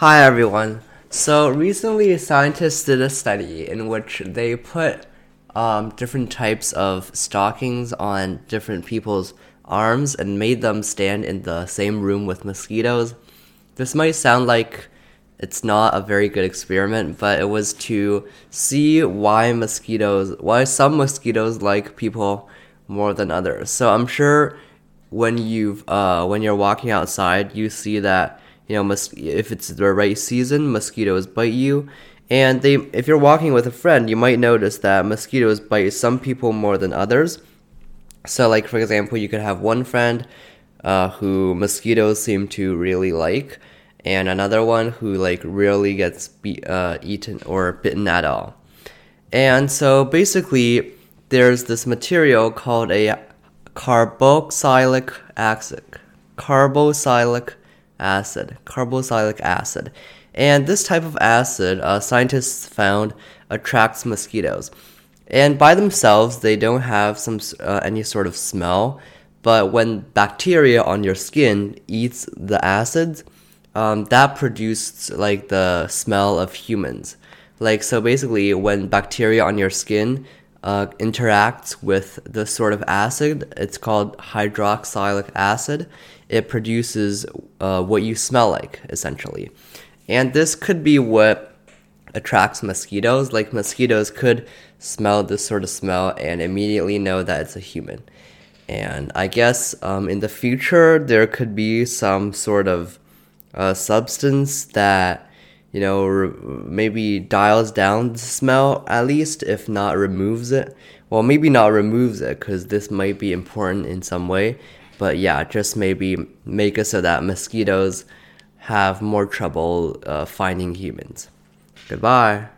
Hi everyone. So recently, scientists did a study in which they put um, different types of stockings on different people's arms and made them stand in the same room with mosquitoes. This might sound like it's not a very good experiment, but it was to see why mosquitoes, why some mosquitoes like people more than others. So I'm sure when you've uh, when you're walking outside, you see that you know, if it's the right season, mosquitoes bite you. And they, if you're walking with a friend, you might notice that mosquitoes bite some people more than others. So, like for example, you could have one friend uh, who mosquitoes seem to really like, and another one who like rarely gets be- uh, eaten or bitten at all. And so basically, there's this material called a carboxylic acid. Carboxylic acid, carboxylic acid. And this type of acid, uh, scientists found, attracts mosquitoes. And by themselves, they don't have some uh, any sort of smell. But when bacteria on your skin eats the acids, um, that produces like the smell of humans. Like so, basically, when bacteria on your skin uh, interacts with the sort of acid, it's called hydroxylic acid. It produces uh, what you smell like, essentially. And this could be what attracts mosquitoes. Like, mosquitoes could smell this sort of smell and immediately know that it's a human. And I guess um, in the future, there could be some sort of uh, substance that you know, re- maybe dials down the smell at least, if not removes it. Well, maybe not removes it because this might be important in some way. But yeah, just maybe make it so that mosquitoes have more trouble uh, finding humans. Goodbye.